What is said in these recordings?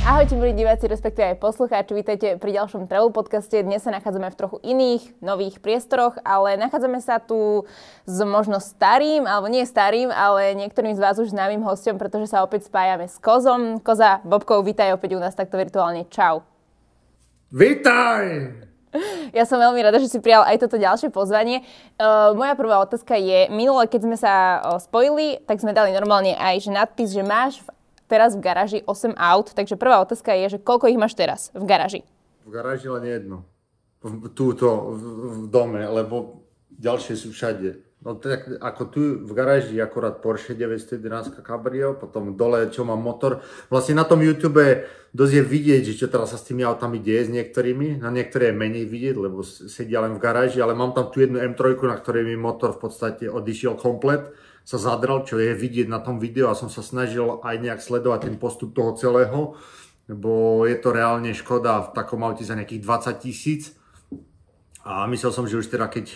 Ahojte milí diváci, respektíve aj poslucháči, vítajte pri ďalšom Travel podcaste. Dnes sa nachádzame v trochu iných, nových priestoroch, ale nachádzame sa tu s možno starým, alebo nie starým, ale niektorým z vás už známym hostom, pretože sa opäť spájame s Kozom. Koza, Bobkou, vítaj opäť u nás takto virtuálne. Čau. Vítaj! Ja som veľmi rada, že si prijal aj toto ďalšie pozvanie. Uh, moja prvá otázka je, minule, keď sme sa uh, spojili, tak sme dali normálne aj že nadpis, že máš v, teraz v garáži 8 aut, takže prvá otázka je, že koľko ich máš teraz v garáži? V garáži len jedno. V, túto, v, v dome, lebo ďalšie sú všade. No tak ako tu v garáži akorát Porsche 911 Cabrio, potom dole, čo mám motor. Vlastne na tom YouTube dosť je vidieť, že čo teraz sa s tými autami deje s niektorými. Na niektoré je menej vidieť, lebo sedia len v garáži, ale mám tam tu jednu M3, na ktorej mi motor v podstate odišiel komplet, sa zadral, čo je vidieť na tom videu a som sa snažil aj nejak sledovať ten postup toho celého, lebo je to reálne škoda v takom aute za nejakých 20 tisíc. A myslel som, že už teda keď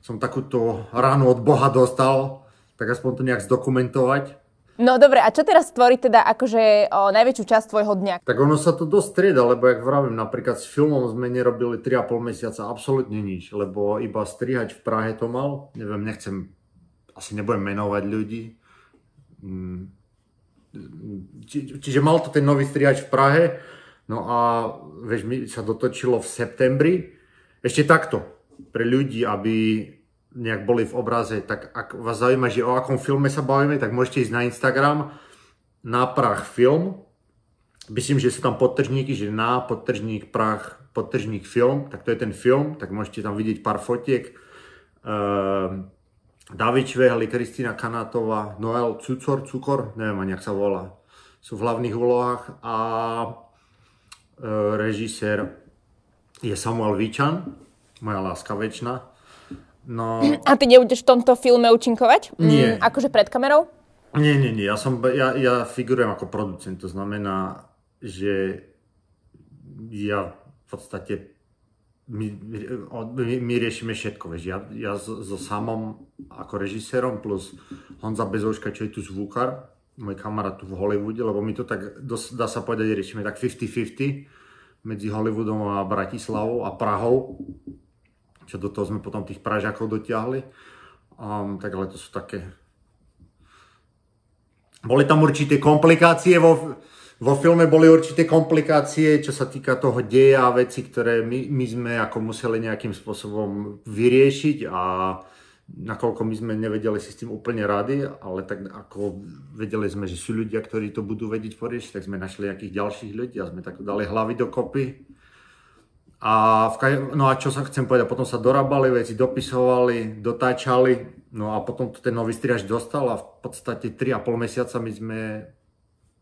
som takúto ránu od Boha dostal, tak aspoň to nejak zdokumentovať. No dobre, a čo teraz tvorí teda akože o, najväčšiu časť tvojho dňa? Tak ono sa to dosť strieda, lebo jak vravím, napríklad s filmom sme nerobili 3,5 mesiaca absolútne nič, lebo iba strihať v Prahe to mal, neviem, nechcem, asi nebudem menovať ľudí. Mm. Či, čiže mal to ten nový strihač v Prahe, no a vieš, mi sa dotočilo v septembri. Ešte takto, pre ľudí, aby nejak boli v obraze, tak ak vás zaujíma, že o akom filme sa bavíme, tak môžete ísť na Instagram na prach film. Myslím, že sú tam podtržníky, že na podtržník prach, podtržník film, tak to je ten film, tak môžete tam vidieť pár fotiek. Uh, David Švehli, Kristýna Kanátová, Noel Cucor, Cukor, neviem ani, jak sa volá, sú v hlavných úlohách a uh, režisér je Samuel Víčan, moja láska väčšina. No... A ty nebudeš v tomto filme účinkovať? Nie. Mm, akože pred kamerou? Nie, nie, nie. Ja, som, ja, ja figurujem ako producent. To znamená, že ja v podstate my, my, my riešime všetko. Vieš. Ja, ja so, so samom ako režisérom plus Honza Bezouška, čo je tu zvukar, môj kamarát tu v Hollywoode, lebo my to tak, dá sa povedať, riešime tak 50-50 medzi Hollywoodom a Bratislavou a Prahou čo do toho sme potom tých Pražakov dotiahli. Um, tak ale to sú také... Boli tam určité komplikácie vo, vo filme boli určité komplikácie, čo sa týka toho deja a veci, ktoré my, my sme ako museli nejakým spôsobom vyriešiť a nakoľko my sme nevedeli si s tým úplne rady, ale tak ako vedeli sme, že sú ľudia, ktorí to budú vedieť poriešiť, tak sme našli nejakých ďalších ľudí a sme tak dali hlavy dokopy. A v, no a čo sa chcem povedať, potom sa dorábali veci, dopisovali, dotáčali, no a potom to ten nový striaž dostal a v podstate 3,5 mesiaca my sme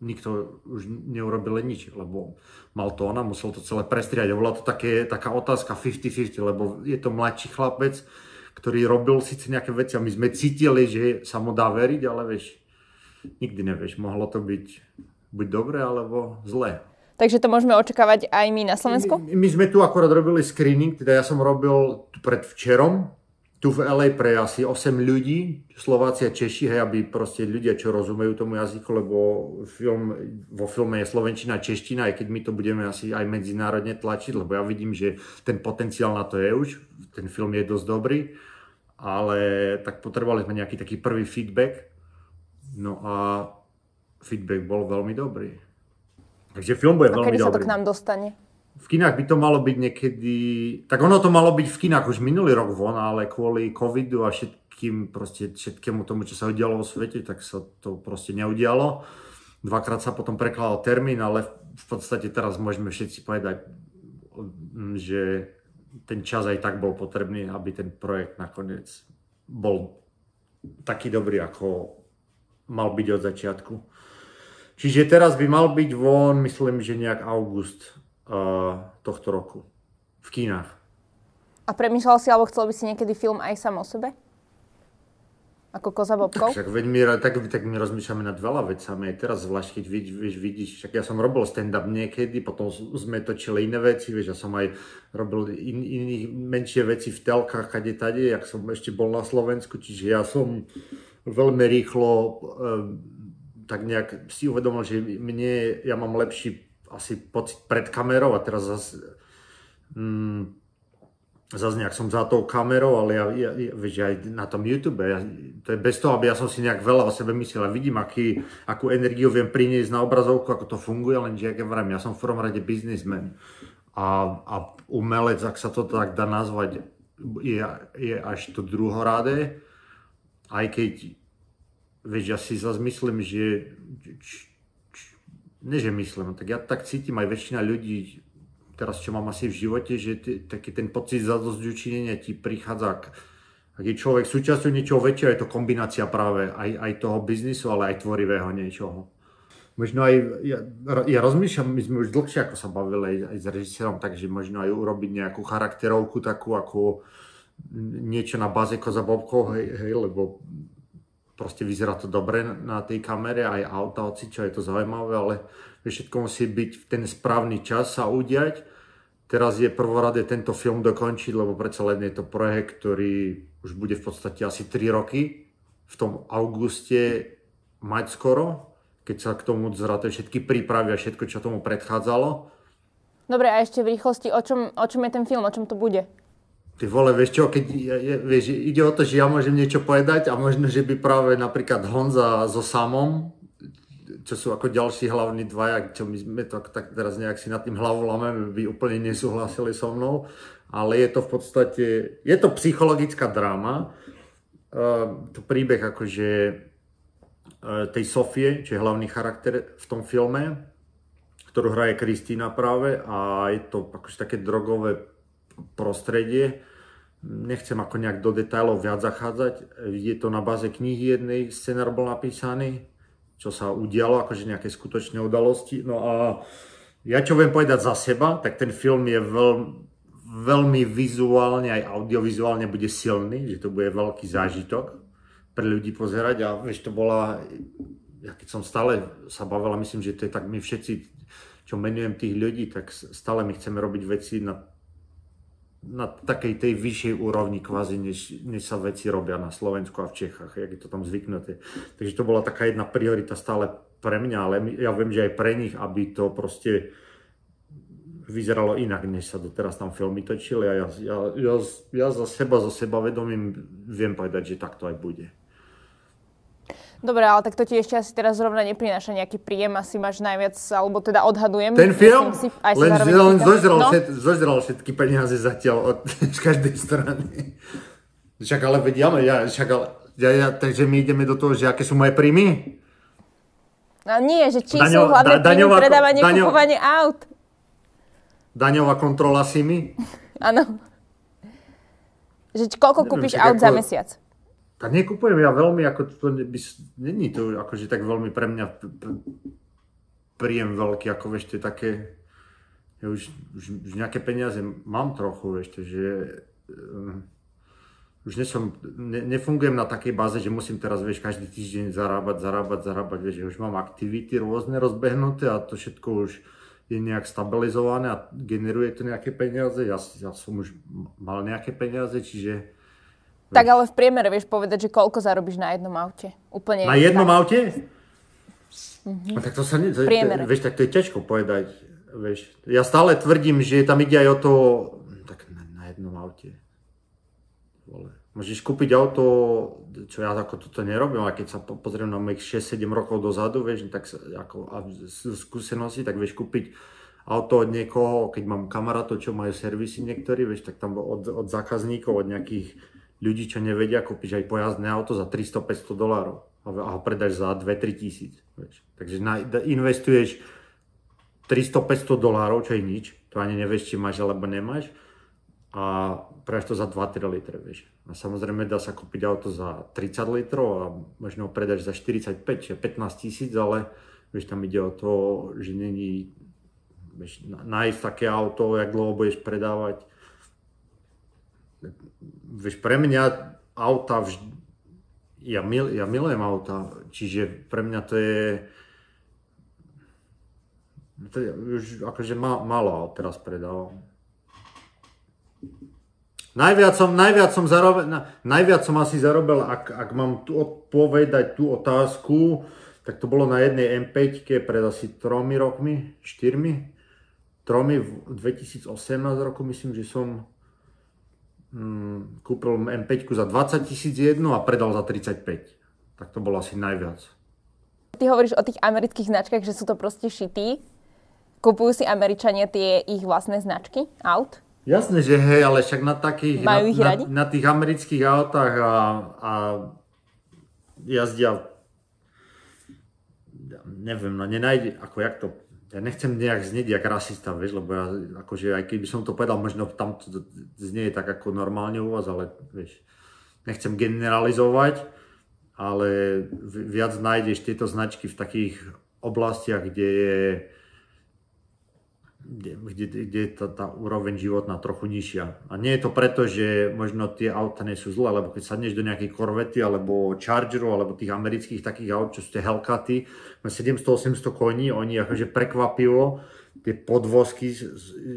nikto už neurobili nič, lebo mal to ona, musel to celé prestriať. A bola to také, taká otázka 50-50, lebo je to mladší chlapec, ktorý robil síce nejaké veci a my sme cítili, že sa mu dá veriť, ale vieš, nikdy nevieš, mohlo to byť buď dobre alebo zlé. Takže to môžeme očakávať aj my na Slovensku? My, my sme tu akorát robili screening, teda ja som robil pred včerom, tu v LA pre asi 8 ľudí, Slováci a Češi, hej, aby proste ľudia, čo rozumejú tomu jazyku, lebo film, vo filme je slovenčina a čeština, aj keď my to budeme asi aj medzinárodne tlačiť, lebo ja vidím, že ten potenciál na to je už, ten film je dosť dobrý, ale tak potrebovali sme nejaký taký prvý feedback, no a feedback bol veľmi dobrý. Takže film bude veľmi dobrý. Kedy sa to k nám dostane? V kinách by to malo byť niekedy... Tak ono to malo byť v kinách už minulý rok von, ale kvôli covidu a všetkým, proste všetkému tomu, čo sa udialo vo svete, tak sa to proste neudialo. Dvakrát sa potom prekladal termín, ale v podstate teraz môžeme všetci povedať, že ten čas aj tak bol potrebný, aby ten projekt nakoniec bol taký dobrý, ako mal byť od začiatku. Čiže teraz by mal byť von, myslím, že nejak august tohto roku. V kínach. A premýšľal si, alebo chcel by si niekedy film aj sám o sebe? Ako koza bobkou? Tak, veď my, tak, tak my rozmýšľame nad veľa vecami. Aj teraz zvlášť, keď vidíš, vieš, vidíš, však ja som robil stand-up niekedy, potom sme točili iné veci, vieš, ja som aj robil in, iných menšie veci v telkách, kade tade, jak som ešte bol na Slovensku, čiže ja som veľmi rýchlo tak nejak si uvedomil, že mne, ja mám lepší asi pocit pred kamerou a teraz zase mm, zase nejak som za tou kamerou, ale ja, ja, ja vieš, aj na tom YouTube, ja, to je bez toho, aby ja som si nejak veľa o sebe myslel. A vidím, aký, akú energiu viem priniesť na obrazovku, ako to funguje, lenže ja vrajím, ja som v prvom rade biznismen. A, a umelec, ak sa to tak dá nazvať, je, je až to druhoráde, aj keď, vieš, ja si zase myslím, že, č, ne že myslím, tak ja tak cítim, aj väčšina ľudí teraz čo mám asi v živote, že t- taký ten pocit zadosť učinenia ti prichádza, ak, ak je človek súčasťou niečoho väčšieho, je to kombinácia práve aj, aj toho biznisu, ale aj tvorivého niečoho. Možno aj, ja, ja rozmýšľam, my sme už dlhšie ako sa bavili aj, aj s režisérom, takže možno aj urobiť nejakú charakterovku takú ako niečo na báze Koza Bobkov, hej, hej, lebo proste vyzerá to dobre na tej kamere, aj auta, čo je to zaujímavé, ale všetko musí byť v ten správny čas sa udiať. Teraz je prvorade tento film dokončiť, lebo predsa len je to projekt, ktorý už bude v podstate asi 3 roky v tom auguste mať skoro, keď sa k tomu zrátajú všetky prípravy a všetko, čo tomu predchádzalo. Dobre, a ešte v rýchlosti, o čom, o čom je ten film, o čom to bude? Ty vole, vieš čo, keď vieš, ide o to, že ja môžem niečo povedať a možno, že by práve napríklad Honza so Samom čo sú ako ďalší hlavní dvaja, čo my sme to tak teraz nejak si nad tým hlavu lameme, by úplne nesúhlasili so mnou, ale je to v podstate, je to psychologická dráma, uh, to príbeh akože uh, tej Sofie, čo je hlavný charakter v tom filme, ktorú hraje Kristýna práve a je to akože také drogové prostredie. Nechcem ako nejak do detailov viac zachádzať. Je to na báze knihy jednej, scenár bol napísaný, čo sa udialo, akože nejaké skutočné udalosti. No a ja čo viem povedať za seba, tak ten film je veľ, veľmi vizuálne, aj audiovizuálne bude silný, že to bude veľký zážitok pre ľudí pozerať a vieš, to bola, ja keď som stále sa bavil myslím, že to je tak my všetci, čo menujem tých ľudí, tak stále my chceme robiť veci na na takej tej vyššej úrovni kvázi, než, než sa veci robia na Slovensku a v Čechách, jak je to tam zvyknuté. Takže to bola taká jedna priorita stále pre mňa, ale ja viem, že aj pre nich, aby to proste vyzeralo inak, než sa doteraz tam filmy točili a ja, ja, ja, ja za seba, za seba vedomím viem povedať, že tak to aj bude. Dobre, ale tak to ti ešte asi teraz zrovna neprináša nejaký príjem, asi máš najviac, alebo teda odhadujem. Ten film? Si, aj len, len zožral, no? zožral všetky peniaze zatiaľ od, z každej strany. Však ale vediame, ja, však ale, ja, ja, takže my ideme do toho, že aké sú moje príjmy? No nie, že či Daňo, sú hlavne da, príjmy predávanie, daňo, kupovanie aut. Daňová kontrola si mi? Áno. Že koľko Neviem, kúpiš aut ako... za mesiac? Tak nekupujem ja veľmi, ako to by, není to akože tak veľmi pre mňa príjem veľký, ako je také, ja už, už, už nejaké peniaze mám trochu, vieš, to, že um, už nesom, ne, nefungujem na takej báze, že musím teraz, vieš, každý týždeň zarábať, zarábať, zarábať, vieš, že už mám aktivity rôzne rozbehnuté a to všetko už je nejak stabilizované a generuje to nejaké peniaze. Ja, ja som už mal nejaké peniaze, čiže tak ale v priemere vieš povedať, že koľko zarobíš na jednom aute? Úplne na jednom tak. aute? Mm-hmm. tak to sa ne... Priemere. Vieš, tak to je ťažko povedať. Vieš. Ja stále tvrdím, že tam ide aj o to... Tak na, na jednom aute. Vole. Môžeš kúpiť auto, čo ja ako toto nerobím, ale keď sa pozriem na mojich 6-7 rokov dozadu, vieš, tak ako, a skúsenosti, tak vieš kúpiť auto od niekoho, keď mám kamarátov, čo majú servisy niektorí, vieš, tak tam od, od zákazníkov, od nejakých ľudí, čo nevedia, kúpiš aj pojazdné auto za 300-500 dolárov a ho predáš za 2-3 tisíc. Takže na, investuješ 300-500 dolárov, čo je nič, to ani nevieš, či máš alebo nemáš a predáš to za 2-3 litre, vieš. A samozrejme dá sa kúpiť auto za 30 litrov a možno ho predáš za 45, čiže 15 tisíc, ale vieš, tam ide o to, že není vieš, nájsť také auto, jak dlho budeš predávať, vieš, pre mňa auta vždy, ja, mil, ja milujem auta, čiže pre mňa to je, to je už akože má, málo teraz predal. Najviac som, najviac som zarobil, najviac som asi zarobil, ak, ak mám tu odpovedať tú otázku, tak to bolo na jednej M5 pred asi tromi rokmi, štyrmi, tromi v 2018 roku myslím, že som mm, kúpil M5 za 20 tisíc jednu a predal za 35. Tak to bolo asi najviac. Ty hovoríš o tých amerických značkách, že sú to proste šití. Kupujú si Američania tie ich vlastné značky aut? Jasné, že hej, ale však na takých, na, na, na tých amerických autách a, a jazdia neviem, no nenájde, ako jak to, ja nechcem nejak znieť jak rasista, vieš, lebo ja, akože aj keby som to povedal, možno tam to znie tak ako normálne u vás, ale vieš, nechcem generalizovať, ale viac nájdeš tieto značky v takých oblastiach, kde je kde, kde, kde je tá, tá úroveň životná trochu nižšia. A nie je to preto, že možno tie auta nie sú zlé, lebo keď sadneš do nejakej korvety alebo Chargeru alebo tých amerických takých aut, čo sú tie Hellcaty, 700-800 koní, oni akože prekvapivo tie podvozky,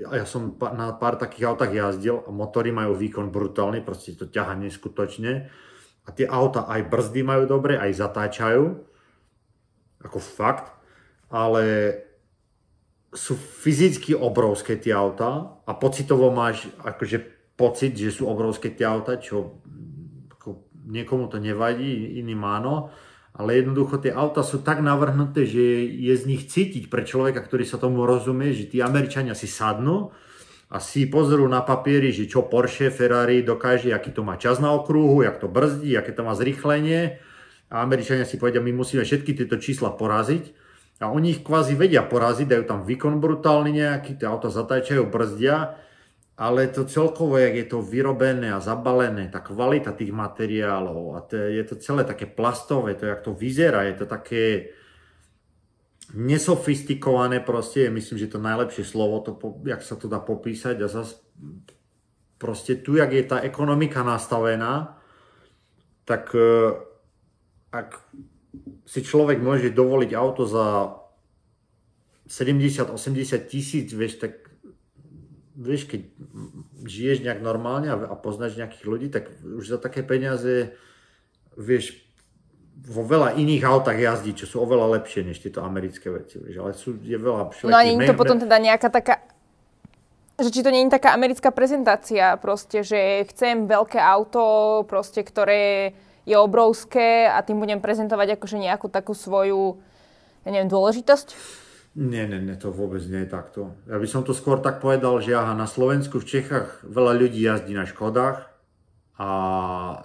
ja som na pár takých autách jazdil a motory majú výkon brutálny, proste to ťaha neskutočne. A tie auta aj brzdy majú dobre, aj zatáčajú, ako fakt, ale sú fyzicky obrovské tie auta a pocitovo máš akože pocit, že sú obrovské tie auta, čo ako niekomu to nevadí, iným áno, ale jednoducho tie auta sú tak navrhnuté, že je z nich cítiť pre človeka, ktorý sa tomu rozumie, že tí Američania si sadnú a si pozrú na papieri, že čo Porsche, Ferrari dokáže, aký to má čas na okruhu, jak to brzdí, aké to má zrýchlenie. A Američania si povedia, my musíme všetky tieto čísla poraziť a oni ich kvázi vedia poraziť, dajú tam výkon brutálny nejaký, tie auta zatajčajú, brzdia, ale to celkovo, jak je to vyrobené a zabalené, tá kvalita tých materiálov a to, je to celé také plastové, to jak to vyzerá, je to také nesofistikované proste, myslím, že to najlepšie slovo, to, jak sa to dá popísať a zase proste tu, jak je tá ekonomika nastavená, tak eh, ak si človek môže dovoliť auto za 70-80 tisíc, vieš, tak vieš, keď žiješ nejak normálne a, poznáš nejakých ľudí, tak už za také peniaze vieš vo veľa iných autách jazdí, čo sú oveľa lepšie než tieto americké veci, vieš, ale sú, je veľa všelijakých... No a nie je to potom teda nejaká taká že či to nie je taká americká prezentácia, proste, že chcem veľké auto, proste, ktoré je obrovské a tým budem prezentovať akože nejakú takú svoju, ja neviem, dôležitosť? Nie, nie, nie, to vôbec nie je takto. Ja by som to skôr tak povedal, že aha, na Slovensku, v Čechách veľa ľudí jazdí na Škodách a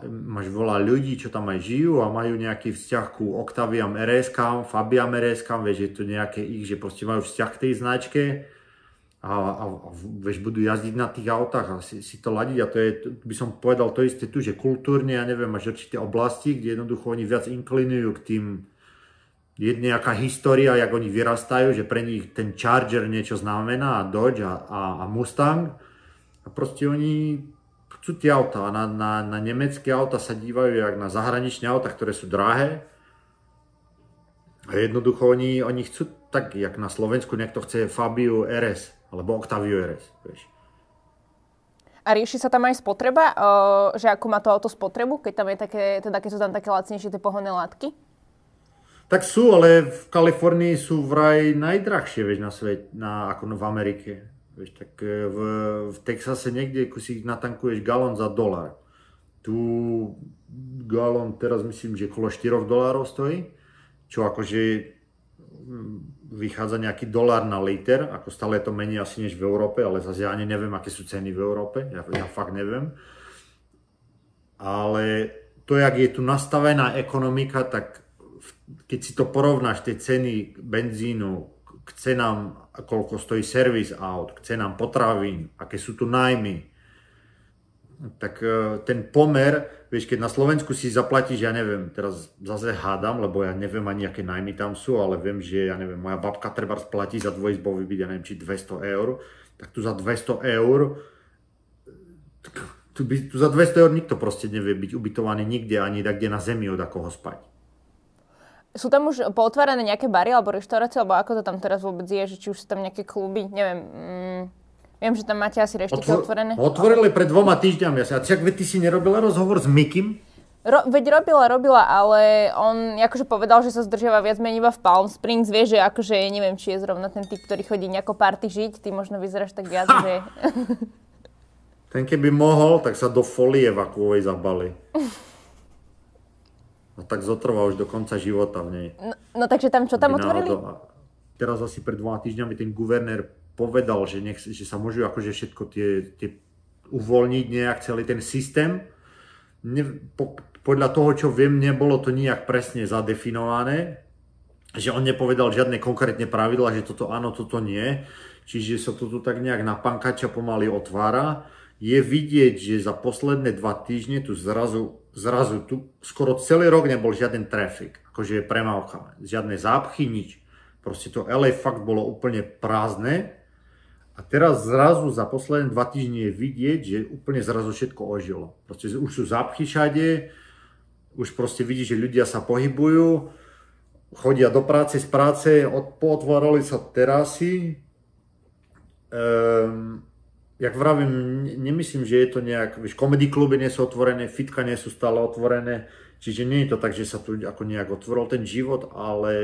máš veľa ľudí, čo tam aj žijú a majú nejaký vzťah ku Octaviam RS-kám, Fabiam RS-kám, vieš, je to nejaké ich, že proste majú vzťah k tej značke a, a, a vieš, budú jazdiť na tých autách a si, si to ladiť a to je, by som povedal to isté tu, že kultúrne, ja neviem, máš určité oblasti, kde jednoducho oni viac inklinujú k tým je nejaká história, jak oni vyrastajú, že pre nich ten Charger niečo znamená, a Dodge a, a, a Mustang. A proste oni chcú tie auta. A na, na, na nemecké auta sa dívajú jak na zahraničné auta, ktoré sú drahé. A jednoducho oni, oni chcú tak, jak na Slovensku niekto chce Fabio RS alebo Octavio RS. Vieš. A rieši sa tam aj spotreba, že ako má to auto spotrebu, keď, tam je také, teda keď sú tam také lacnejšie tie pohonné látky? Tak sú, ale v Kalifornii sú vraj najdrahšie, vieš, na svet, na, ako v Amerike. Vieš, tak e, v, v Texase niekde si natankuješ galón za dolar. Tu galón teraz myslím, že okolo 4 dolárov stojí, čo akože vychádza nejaký dolár na liter, ako stále je to menej asi než v Európe, ale zase ja ani neviem, aké sú ceny v Európe, ja, ja fakt neviem. Ale to, jak je tu nastavená ekonomika, tak keď si to porovnáš, tie ceny benzínu k cenám, koľko stojí servis aut, k cenám potravín, aké sú tu nájmy, tak e, ten pomer, vieš, keď na Slovensku si zaplatíš, ja neviem, teraz zase hádam, lebo ja neviem ani, aké najmy tam sú, ale viem, že, ja neviem, moja babka treba splatí za dvojizbový byt, ja neviem, či 200 eur, tak tu za 200 eur, tu, by, tu za 200 eur nikto proste nevie byť ubytovaný nikde, ani tak, kde na zemi od akoho spať. Sú tam už pootvárané nejaké bary alebo reštaurácie, alebo ako to tam teraz vôbec je, že či už sú tam nejaké kluby, neviem, mm, Viem, že tam máte asi reštiky Otvor- otvorené. Otvorili pred dvoma týždňami. Sa, čak, ty si nerobila rozhovor s Mikim? Ro, veď robila, robila, ale on akože povedal, že sa zdržiava viac menej iba v Palm Springs. Vieš, že akože neviem, či je zrovna ten typ, ktorý chodí nejako party žiť. Ty možno vyzeráš tak viac, ha! že... Ten keby mohol, tak sa do folie vakuovej zabali. No tak zotrvá už do konca života v nej. No, no takže tam čo tam otvorili? teraz asi pred dvoma týždňami ten guvernér povedal, že, nech, že sa môžu akože všetko tie, tie uvoľniť nejak celý ten systém. Ne, po, podľa toho, čo viem, nebolo to nejak presne zadefinované, že on nepovedal žiadne konkrétne pravidla, že toto áno, toto nie. Čiže sa to tu tak nejak na pankača pomaly otvára. Je vidieť, že za posledné dva týždne tu zrazu, zrazu tu skoro celý rok nebol žiaden trafik, akože je premávka, žiadne zápchy, nič. Proste to LA fakt bolo úplne prázdne. A teraz zrazu za posledné dva týždne je vidieť, že úplne zrazu všetko ožilo. Proste už sú zápchy všade, už proste vidí, že ľudia sa pohybujú, chodia do práce, z práce, od, sa terasy. Ehm, jak vravím, nemyslím, že je to nejak, vieš, komedy kluby nie sú otvorené, fitka nie sú stále otvorené, čiže nie je to tak, že sa tu ako nejak otvoril ten život, ale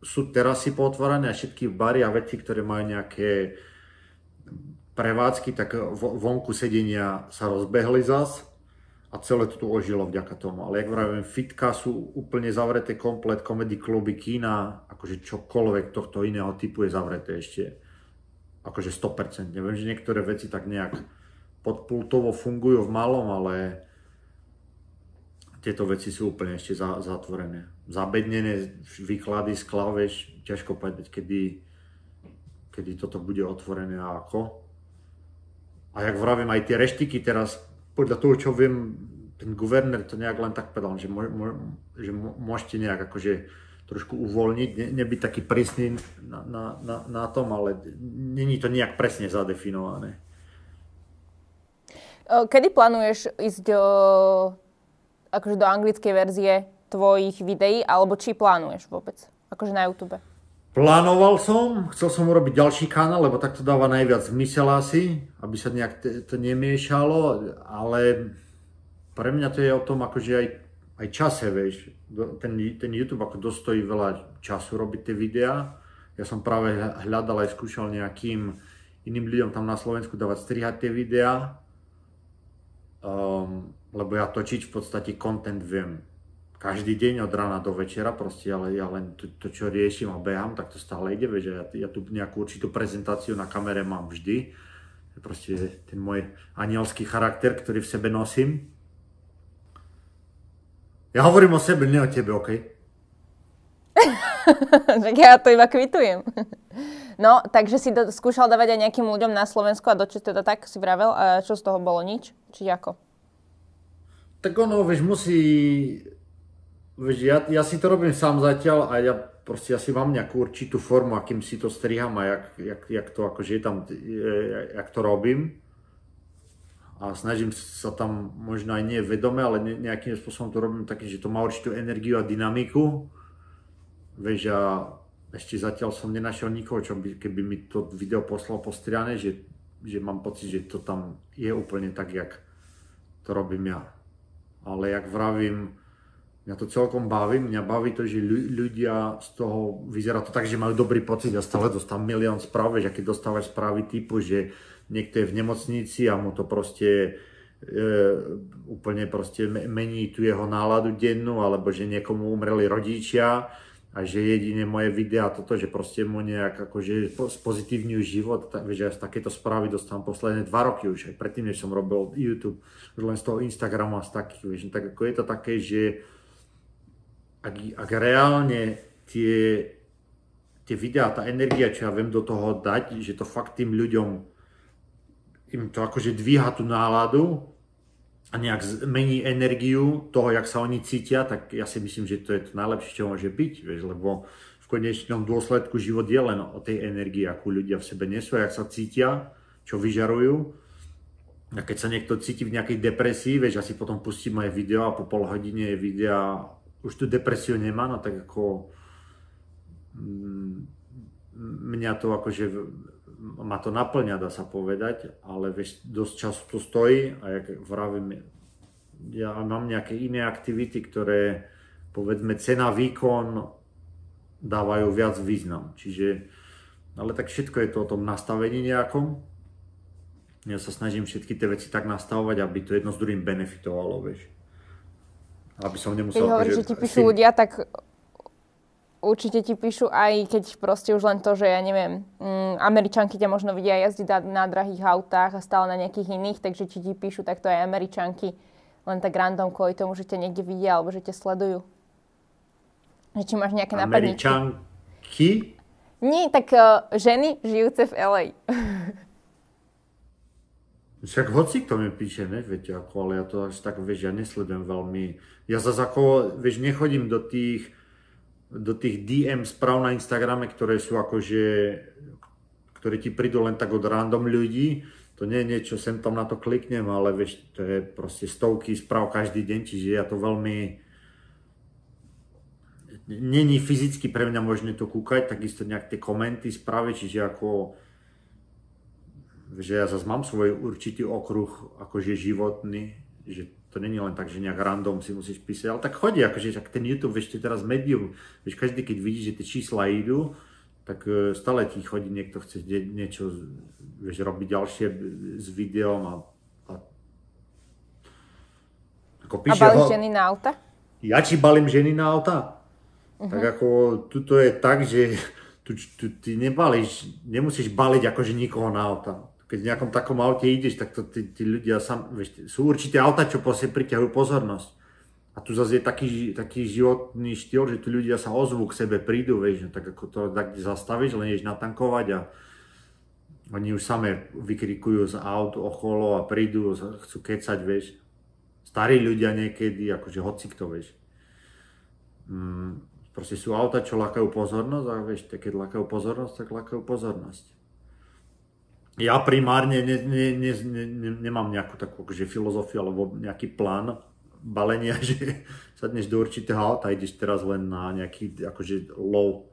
sú terasy pootvorené a všetky bary a veci, ktoré majú nejaké prevádzky, tak vonku sedenia sa rozbehli zas a celé to tu ožilo vďaka tomu. Ale jak vravím, fitka sú úplne zavreté komplet, komedy kluby, kína, akože čokoľvek tohto iného typu je zavreté ešte akože 100%. Neviem, že niektoré veci tak nejak podpultovo fungujú v malom, ale tieto veci sú úplne ešte zatvorené zabednené výklady z ťažko povedať, kedy, kedy toto bude otvorené a ako. A jak vravím, aj tie reštiky teraz, podľa toho, čo viem, ten guvernér to nejak len tak povedal, že, mo, mo, že môžete nejak akože trošku uvoľniť, ne, nebyť taký prísny na, na, na, na tom, ale není to nejak presne zadefinované. Kedy plánuješ ísť do, akože do anglickej verzie tvojich videí, alebo či plánuješ vôbec, akože na YouTube? Plánoval som, chcel som urobiť ďalší kanál, lebo tak to dáva najviac zmysel asi, aby sa nejak to nemiešalo, ale pre mňa to je o tom akože aj, aj čase, vieš. Ten, ten YouTube ako dostojí veľa času robiť tie videá. Ja som práve hľadal aj skúšal nejakým iným ľuďom tam na Slovensku dávať strihať tie videá, um, lebo ja točiť v podstate content viem každý deň od rána do večera, proste, ale ja len to, to čo riešim a behám, tak to stále ide, že ja, ja tu nejakú určitú prezentáciu na kamere mám vždy. Proste ten môj anielský charakter, ktorý v sebe nosím. Ja hovorím o sebe, ne o tebe, OK? tak ja to iba kvitujem. no, takže si do, skúšal dávať aj nejakým ľuďom na Slovensku a dočiť teda tak si vravel, a čo z toho bolo nič? Či ako? Tak ono, vieš, musí Vieš, ja, ja si to robím sám zatiaľ a ja proste asi mám nejakú určitú formu, akým si to striham a jak, jak, jak to akože je tam, jak to robím. A snažím sa tam možno aj nie vedome, ale nejakým spôsobom to robím takým, že to má určitú energiu a dynamiku. Vieš, a ešte zatiaľ som nenašiel nikoho, čo by, keby mi to video poslal postriané, že, že mám pocit, že to tam je úplne tak, jak to robím ja. Ale jak vravím, Mňa to celkom baví, mňa baví to, že ľudia z toho, vyzerá to tak, že majú dobrý pocit, ja stále dostávam milión správ, že keď dostávaš správy typu, že niekto je v nemocnici a mu to proste e, úplne proste mení tu jeho náladu dennú, alebo že niekomu umreli rodičia a že jedine moje videá toto, že proste mu nejak akože spozitívňujú život, tak, vieš, ja takéto správy dostávam posledné dva roky už, aj predtým, než som robil YouTube, už len z toho Instagramu a z takých, vieš, tak ako je to také, že ak, ak reálne tie, tie videá, tá energia, čo ja viem do toho dať, že to fakt tým ľuďom im to akože dvíha tú náladu a nejak zmení energiu toho, jak sa oni cítia, tak ja si myslím, že to je to najlepšie, čo môže byť, vieš, lebo v konečnom dôsledku život je len o tej energii, akú ľudia v sebe nesú, jak sa cítia, čo vyžarujú. A keď sa niekto cíti v nejakej depresii, vieš, ja si potom pustím moje video a po pol hodine je videa už tú depresiu nemá, no tak ako mm, mňa to akože ma to naplňa, dá sa povedať, ale vieš, dosť času to stojí a jak vravím, ja mám nejaké iné aktivity, ktoré povedzme cena, výkon dávajú viac význam. Čiže, ale tak všetko je to o tom nastavení nejakom. Ja sa snažím všetky tie veci tak nastavovať, aby to jedno s druhým benefitovalo, vieš. Aby som nemusel... Keď hovoríš, že ti píšu si... ľudia, tak určite ti píšu aj keď proste už len to, že ja neviem, mm, Američanky ťa možno vidia jazdiť na, na drahých autách a stále na nejakých iných, takže či ti píšu takto aj Američanky len tak random kvôli tomu, že ťa niekde vidia alebo že ťa sledujú. Že či máš nejaké nápadníky. Američanky? Nie, tak uh, ženy žijúce v LA. Však hoci kto mi píše, ne, viete, ako, ale ja to až tak, vieš, ja nesledujem veľmi. Ja zase ako, vieš, nechodím do tých do tých DM správ na Instagrame, ktoré sú akože, ktoré ti prídu len tak od random ľudí. To nie je niečo, sem tam na to kliknem, ale vieš, to je proste stovky správ každý deň, čiže ja to veľmi... Není fyzicky pre mňa možné to kúkať, takisto nejak tie komenty, správy, čiže ako že ja zase mám svoj určitý okruh akože životný, že to není len tak, že nejak random si musíš písať, ale tak chodí, akože tak ten YouTube, vieš, to teraz medium, vieš, každý keď vidí, že tie čísla idú, tak e, stále ti chodí niekto, chce niečo, vieš, robiť ďalšie s videom a, a ako píše, a balíš ho, ženy na auta? Ja či balím ženy na auta? Uh-huh. Tak ako, tuto je tak, že tu, tu, ty nebalíš, nemusíš baliť akože nikoho na auta keď v nejakom takom aute ideš, tak to tí, tí ľudia sam, vieš, sú určité auta, čo proste priťahujú pozornosť. A tu zase je taký, taký životný štýl, že tu ľudia sa ozvú k sebe, prídu, vieš, no tak ako to tak zastavíš, len ideš natankovať a oni už same vykrikujú z aut okolo a prídu, chcú kecať, vieš. Starí ľudia niekedy, akože hoci kto, vieš. Mm, proste sú auta, čo lakajú pozornosť a vieš, keď lakajú pozornosť, tak lakajú pozornosť ja primárne ne, ne, ne, ne, ne, nemám nejakú takú akože filozofiu alebo nejaký plán balenia, že sadneš do určitého auta a ideš teraz len na nejaký akože low.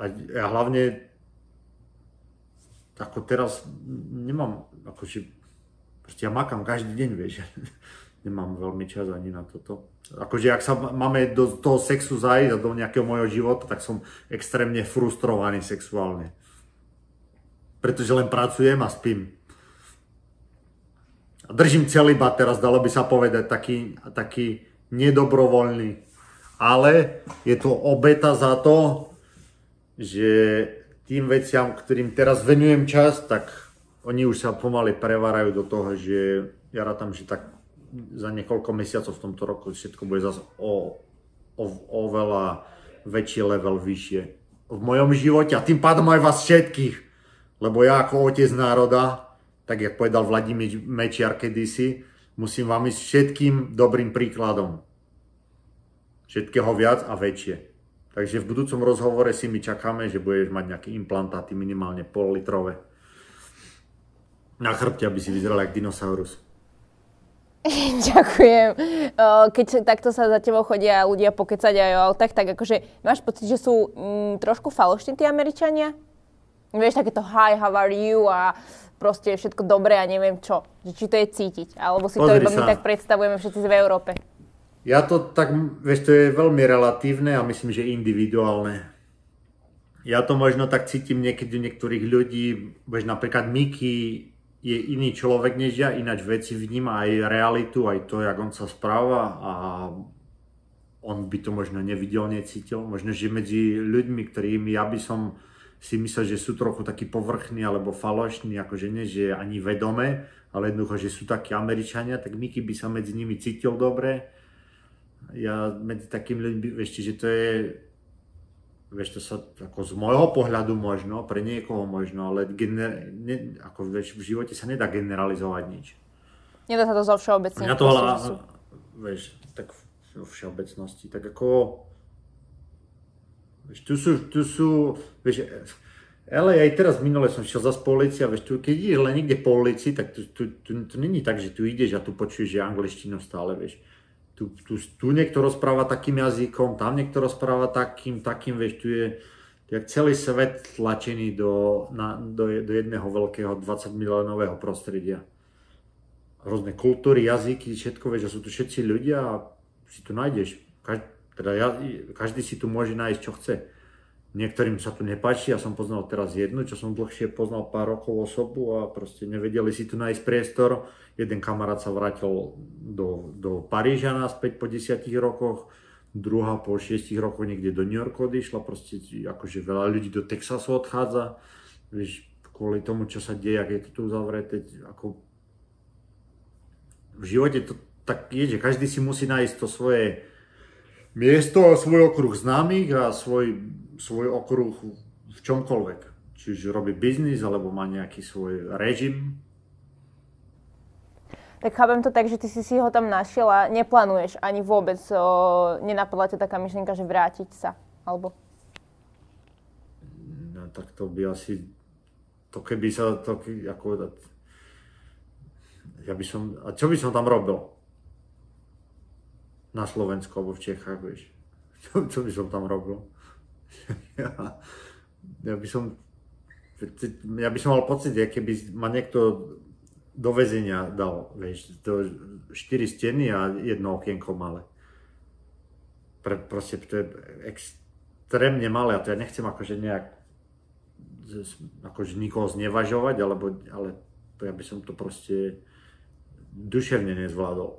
A ja hlavne ako teraz nemám akože proste ja makám každý deň, vieš. nemám veľmi čas ani na toto. Akože ak sa máme do toho sexu zajít a do nejakého môjho života, tak som extrémne frustrovaný sexuálne pretože len pracujem a spím. Držím celibat teraz, dalo by sa povedať, taký, taký nedobrovoľný. Ale je to obeta za to, že tým veciam, ktorým teraz venujem čas, tak oni už sa pomaly prevárajú do toho, že ja rátam, že tak za niekoľko mesiacov v tomto roku všetko bude zase o, o, oveľa väčší level vyššie v mojom živote a tým pádom aj vás všetkých lebo ja ako otec národa, tak jak povedal Vladimír Mečiar kedysi, musím vám ísť všetkým dobrým príkladom. Všetkého viac a väčšie. Takže v budúcom rozhovore si my čakáme, že budeš mať nejaké implantáty minimálne pol litrové. Na chrbte, aby si vyzeral jak dinosaurus. Ďakujem. Keď takto sa za tebou chodia ľudia pokecať aj o autách, tak akože máš pocit, že sú mm, trošku falošní tí Američania? Vieš, takéto hi, how are you a proste všetko dobré a neviem čo. Či to je cítiť, alebo si Pozri to iba my tak predstavujeme všetci v Európe. Ja to tak, vieš, to je veľmi relatívne a myslím, že individuálne. Ja to možno tak cítim niekedy u niektorých ľudí, vieš, napríklad Miky je iný človek než ja, ináč veci vníma aj realitu, aj to, jak on sa správa a on by to možno nevidel, necítil. Možno, že medzi ľuďmi, ktorými ja by som si myslel, že sú trochu takí povrchní alebo falošní, akože nie, že ani vedome, ale jednoducho, že sú takí Američania, tak Miky by sa medzi nimi cítil dobre. Ja medzi takými ľuďmi, vieš, že to je, vieš, to sa ako z môjho pohľadu možno, pre niekoho možno, ale gener, ne, ako vieš, v živote sa nedá generalizovať nič. Nedá sa to zo všeobecne. Ja to ale, vieš, tak vo všeobecnosti, tak ako Vieš, tu sú, tu sú, vieš, ale aj teraz minule som šiel zase po ulici a vieš, tu, keď ideš len niekde po ulici, tak tu, tu, tu, tu není tak, že tu ideš a tu počuješ, že angličtinu stále, vieš. Tu, tu, tu niekto rozpráva takým jazykom, tam niekto rozpráva takým, takým, vieš, tu je, jak celý svet tlačený do, na, do, do jedného veľkého 20 miliónového prostredia. rôzne kultúry, jazyky, všetko, vieš, že sú tu všetci ľudia a si tu nájdeš. Každý, teda ja, každý si tu môže nájsť, čo chce. Niektorým sa tu nepáči, ja som poznal teraz jednu, čo som dlhšie poznal pár rokov osobu a proste nevedeli si tu nájsť priestor. Jeden kamarát sa vrátil do, do Paríža naspäť po desiatich rokoch, druhá po šiestich rokoch niekde do New Yorku odišla, proste akože veľa ľudí do Texasu odchádza, vieš, kvôli tomu, čo sa deje, ak je to tu uzavreté, ako v živote to tak je, že každý si musí nájsť to svoje miesto a svoj okruh známych a svoj, svoj okruh v čomkoľvek. Čiže robí biznis alebo má nejaký svoj režim. Tak chápem to tak, že ty si si ho tam našiel a neplánuješ ani vôbec, o, nenapadla ťa taká myšlienka, že vrátiť sa, alebo? No, tak to by asi, to keby sa, to, ako, ja by som, a čo by som tam robil? Na Slovensku alebo v Čechách, vieš. Čo, čo by som tam robil? ja, ja by som, ja by som mal pocit, keby ma niekto do väzenia dal, vieš, to 4 steny a jedno okienko malé. Pre, proste to je extrémne malé a to ja nechcem akože nejak akože nikoho znevažovať, alebo, ale ja by som to proste duševne nezvládol.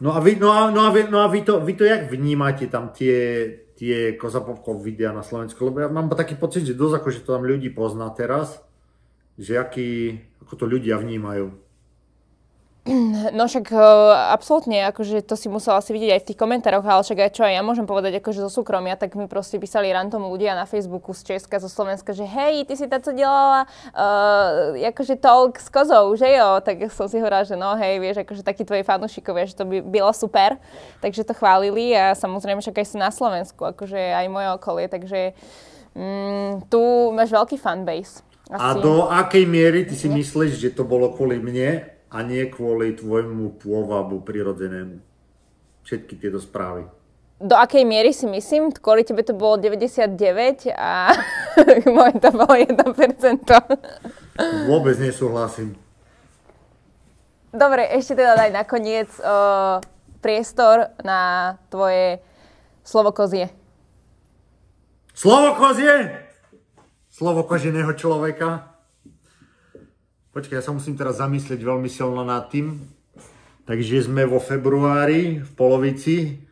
No a vy, no a, no a, vy, no a vy, to, vy to jak vnímate tam tie, tie Kozapopkov videa na Slovensku? Lebo ja mám taký pocit, že dosť akože to tam ľudí pozná teraz, že aký, ako to ľudia vnímajú. No však uh, absolútne, akože to si musela asi vidieť aj v tých komentároch, ale však aj čo aj ja môžem povedať akože zo súkromia, tak mi proste písali rantom ľudia na Facebooku z Česka, zo Slovenska, že hej, ty si táto delala uh, akože talk s kozou, že jo? Tak som si hovorila, že no hej, vieš, akože takí tvoji fanúšikovia, že to by bylo super, takže to chválili a samozrejme však aj si na Slovensku, akože aj moje okolie, takže mm, tu máš veľký fanbase. Asi. A do akej miery ty si myslíš, že to bolo kvôli mne a nie kvôli tvojmu pôvabu prirodzenému. Všetky tieto správy. Do akej miery si myslím? Kvôli tebe to bolo 99 a moje to bolo 1%. Vôbec nesúhlasím. Dobre, ešte teda daj nakoniec uh, priestor na tvoje slovo kozie. Slovo kozie? Slovo koženého človeka? Počkaj, ja sa musím teraz zamyslieť veľmi silno nad tým. Takže sme vo februári, v polovici.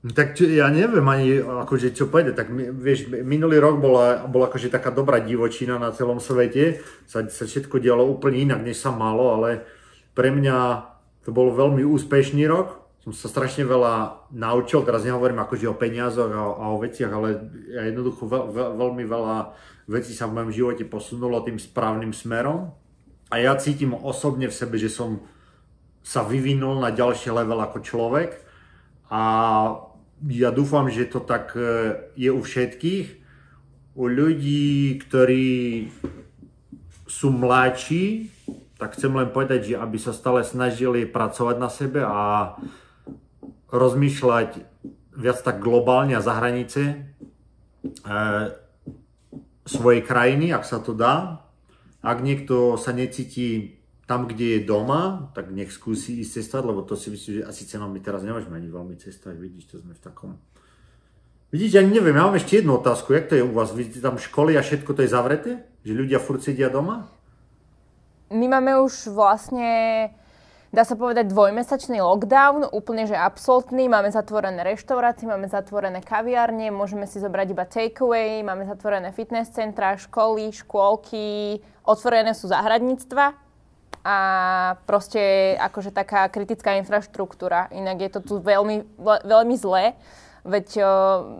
Tak ja neviem ani, akože čo povedať, tak vieš, minulý rok bola, bola akože taká dobrá divočina na celom svete, sa, sa všetko dialo úplne inak, než sa malo, ale pre mňa to bol veľmi úspešný rok, som sa strašne veľa naučil, teraz nehovorím akože o peniazoch a, a o veciach, ale ja jednoducho veľ, veľ, veľmi veľa veci sa v mojom živote posunulo tým správnym smerom a ja cítim osobne v sebe, že som sa vyvinul na ďalší level ako človek a ja dúfam, že to tak e, je u všetkých. U ľudí, ktorí sú mladší, tak chcem len povedať, že aby sa stále snažili pracovať na sebe a rozmýšľať viac tak globálne a za hranice. Svojej krajiny, ak sa to dá. Ak niekto sa necíti tam, kde je doma, tak nech skúsi ísť cestovať, lebo to si myslím, že asi cenom my teraz nemôžeme ani veľmi cestovať, vidíš, to sme v takom... Vidíte, ani neviem, ja mám ešte jednu otázku, jak to je u vás? Vidíte tam školy a všetko to je zavreté? Že ľudia furt sedia doma? My máme už vlastne dá sa povedať, dvojmesačný lockdown, úplne že absolútny. Máme zatvorené reštaurácie, máme zatvorené kaviárne, môžeme si zobrať iba takeaway, máme zatvorené fitness centra, školy, škôlky, otvorené sú záhradníctva a proste akože taká kritická infraštruktúra. Inak je to tu veľmi, veľmi zlé. Veď o,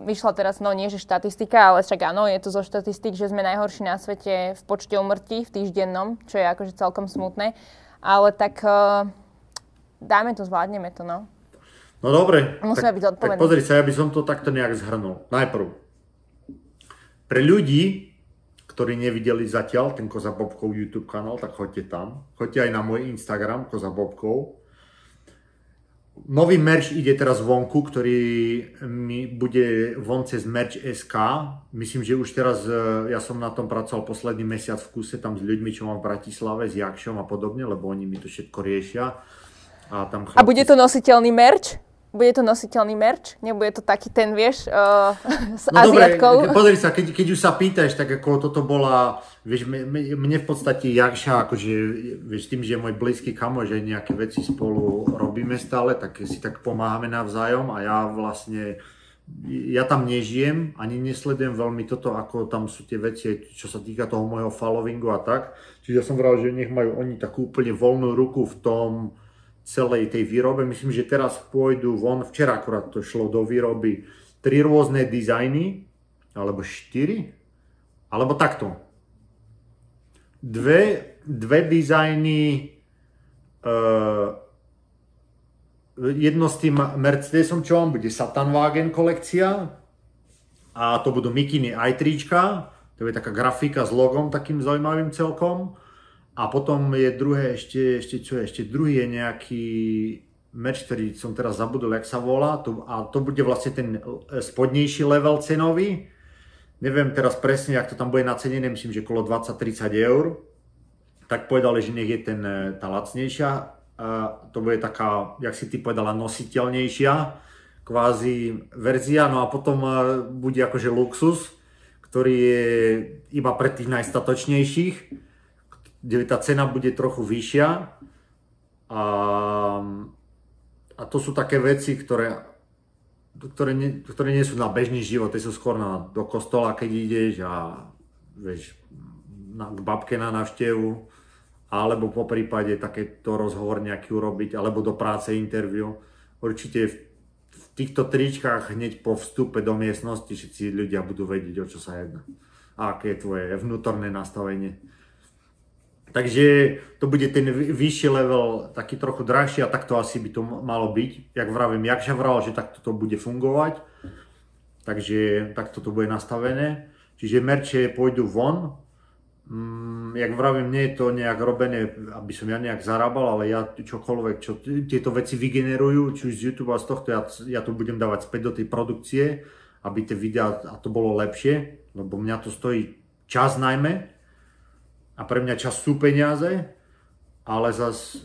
vyšla teraz, no nie že štatistika, ale však áno, je to zo štatistik, že sme najhorší na svete v počte umrtí v týždennom, čo je akože celkom smutné. Ale tak uh, dáme to, zvládneme to, no. No dobre. Musíme tak, byť odpovední. Tak pozri sa, ja by som to takto nejak zhrnul. Najprv. Pre ľudí, ktorí nevideli zatiaľ ten Koza Bobkov YouTube kanál, tak choďte tam. Choďte aj na môj Instagram Koza Bobkov. Nový merch ide teraz vonku, ktorý mi bude von cez merch SK. Myslím, že už teraz, e, ja som na tom pracoval posledný mesiac v kuse tam s ľuďmi, čo mám v Bratislave, s Jakšom a podobne, lebo oni mi to všetko riešia. A, tam chlapci... a bude to nositeľný merch? Bude to nositeľný merch? Nebude to taký ten, vieš, uh, s no Aziatkou? Dobre, pozri sa, keď, keď už sa pýtaš, tak ako toto bola, vieš, mne v podstate Jakša, akože, vieš, tým, že je môj blízky kamo, že nejaké veci spolu robíme stále, tak si tak pomáhame navzájom a ja vlastne, ja tam nežijem, ani nesledujem veľmi toto, ako tam sú tie veci, čo sa týka toho môjho followingu a tak. Čiže ja som vral, že nech majú oni takú úplne voľnú ruku v tom, celej tej výrobe. Myslím, že teraz pôjdu von, včera akorát to šlo do výroby, tri rôzne dizajny, alebo štyri, alebo takto. Dve, dve dizajny, uh, jedno s tým Mercedesom, čo vám bude Satanwagen kolekcia, a to budú mikiny aj trička, to je taká grafika s logom takým zaujímavým celkom. A potom je druhé, ešte, ešte čo je, ešte druhý je nejaký meč, ktorý som teraz zabudol, jak sa volá. To, a to bude vlastne ten e, spodnejší level cenový. Neviem teraz presne, jak to tam bude nacenené, myslím, že okolo 20-30 eur. Tak povedali, že nech je ten, e, tá lacnejšia. A to bude taká, jak si ty povedala, nositeľnejšia kvázi verzia. No a potom e, bude akože luxus, ktorý je iba pre tých najstatočnejších kde tá cena bude trochu vyššia. A, a to sú také veci, ktoré, ktoré, nie, ktoré nie sú na bežný život, tie sú skôr na, do kostola, keď ideš a vieš, na, k babke na návštevu, alebo po prípade takéto rozhovor nejaký urobiť, alebo do práce interview. Určite v, v týchto tričkách hneď po vstupe do miestnosti všetci ľudia budú vedieť, o čo sa jedná. A aké je tvoje vnútorné nastavenie. Takže to bude ten vyšší level, taký trochu drahší a takto asi by to malo byť. Jak vravím, jak vral, že takto to bude fungovať. Takže takto to bude nastavené. Čiže merče pôjdu von. Mm, jak vravím, nie je to nejak robené, aby som ja nejak zarábal, ale ja čokoľvek, čo tieto veci vygenerujú, či už z YouTube a z tohto, ja, ja to budem dávať späť do tej produkcie, aby tie videá a to bolo lepšie, lebo mňa to stojí čas najmä, a pre mňa čas sú peniaze, ale zas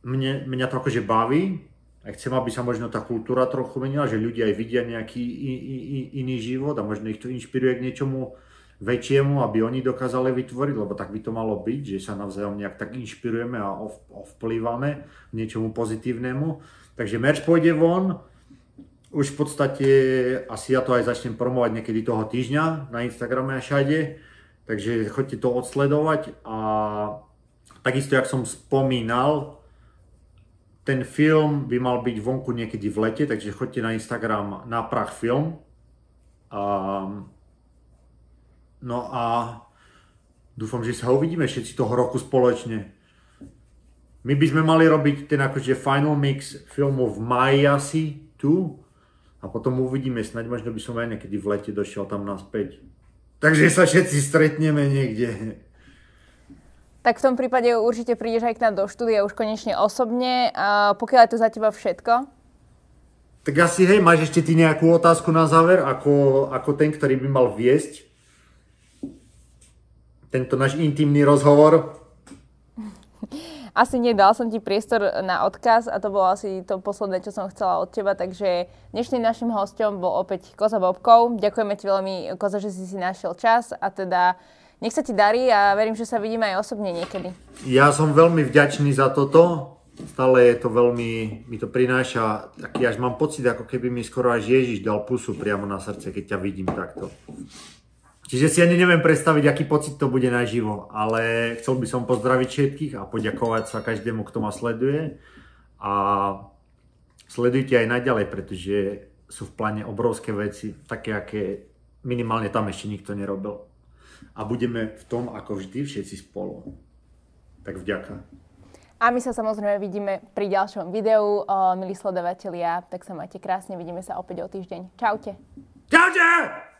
mne, mňa to akože baví a chcem, aby sa možno tá kultúra trochu menila, že ľudia aj vidia nejaký iný život a možno ich to inšpiruje k niečomu väčšiemu, aby oni dokázali vytvoriť, lebo tak by to malo byť, že sa navzájom nejak tak inšpirujeme a ovplývame k niečomu pozitívnemu. Takže merch pôjde von, už v podstate asi ja to aj začnem promovať niekedy toho týždňa na Instagrame a všade. Takže choďte to odsledovať a takisto, jak som spomínal, ten film by mal byť vonku niekedy v lete, takže choďte na Instagram na prach film. A, no a dúfam, že sa uvidíme všetci toho roku spoločne. My by sme mali robiť ten akože final mix filmu v maji asi tu a potom uvidíme, snáď možno by som aj niekedy v lete došiel tam naspäť. Takže sa všetci stretneme niekde. Tak v tom prípade určite prídeš aj k nám do štúdia už konečne osobne. A pokiaľ je to za teba všetko? Tak asi, hej, máš ešte ty nejakú otázku na záver, ako, ako ten, ktorý by mal viesť tento náš intimný rozhovor? Asi nedal som ti priestor na odkaz a to bolo asi to posledné, čo som chcela od teba, takže dnešným našim hostom bol opäť Koza Bobkov. Ďakujeme ti veľmi, Koza, že si si našiel čas a teda nech sa ti darí a verím, že sa vidíme aj osobne niekedy. Ja som veľmi vďačný za toto. Stále je to veľmi, mi to prináša taký, až mám pocit, ako keby mi skoro až Ježiš dal pusu priamo na srdce, keď ťa vidím takto. Čiže si ani neviem predstaviť, aký pocit to bude naživo, ale chcel by som pozdraviť všetkých a poďakovať sa každému, kto ma sleduje. A sledujte aj naďalej, pretože sú v pláne obrovské veci, také, aké minimálne tam ešte nikto nerobil. A budeme v tom, ako vždy, všetci spolu. Tak vďaka. A my sa samozrejme vidíme pri ďalšom videu, milí sledovatelia, tak sa majte krásne, vidíme sa opäť o týždeň. Čaute. Čaute!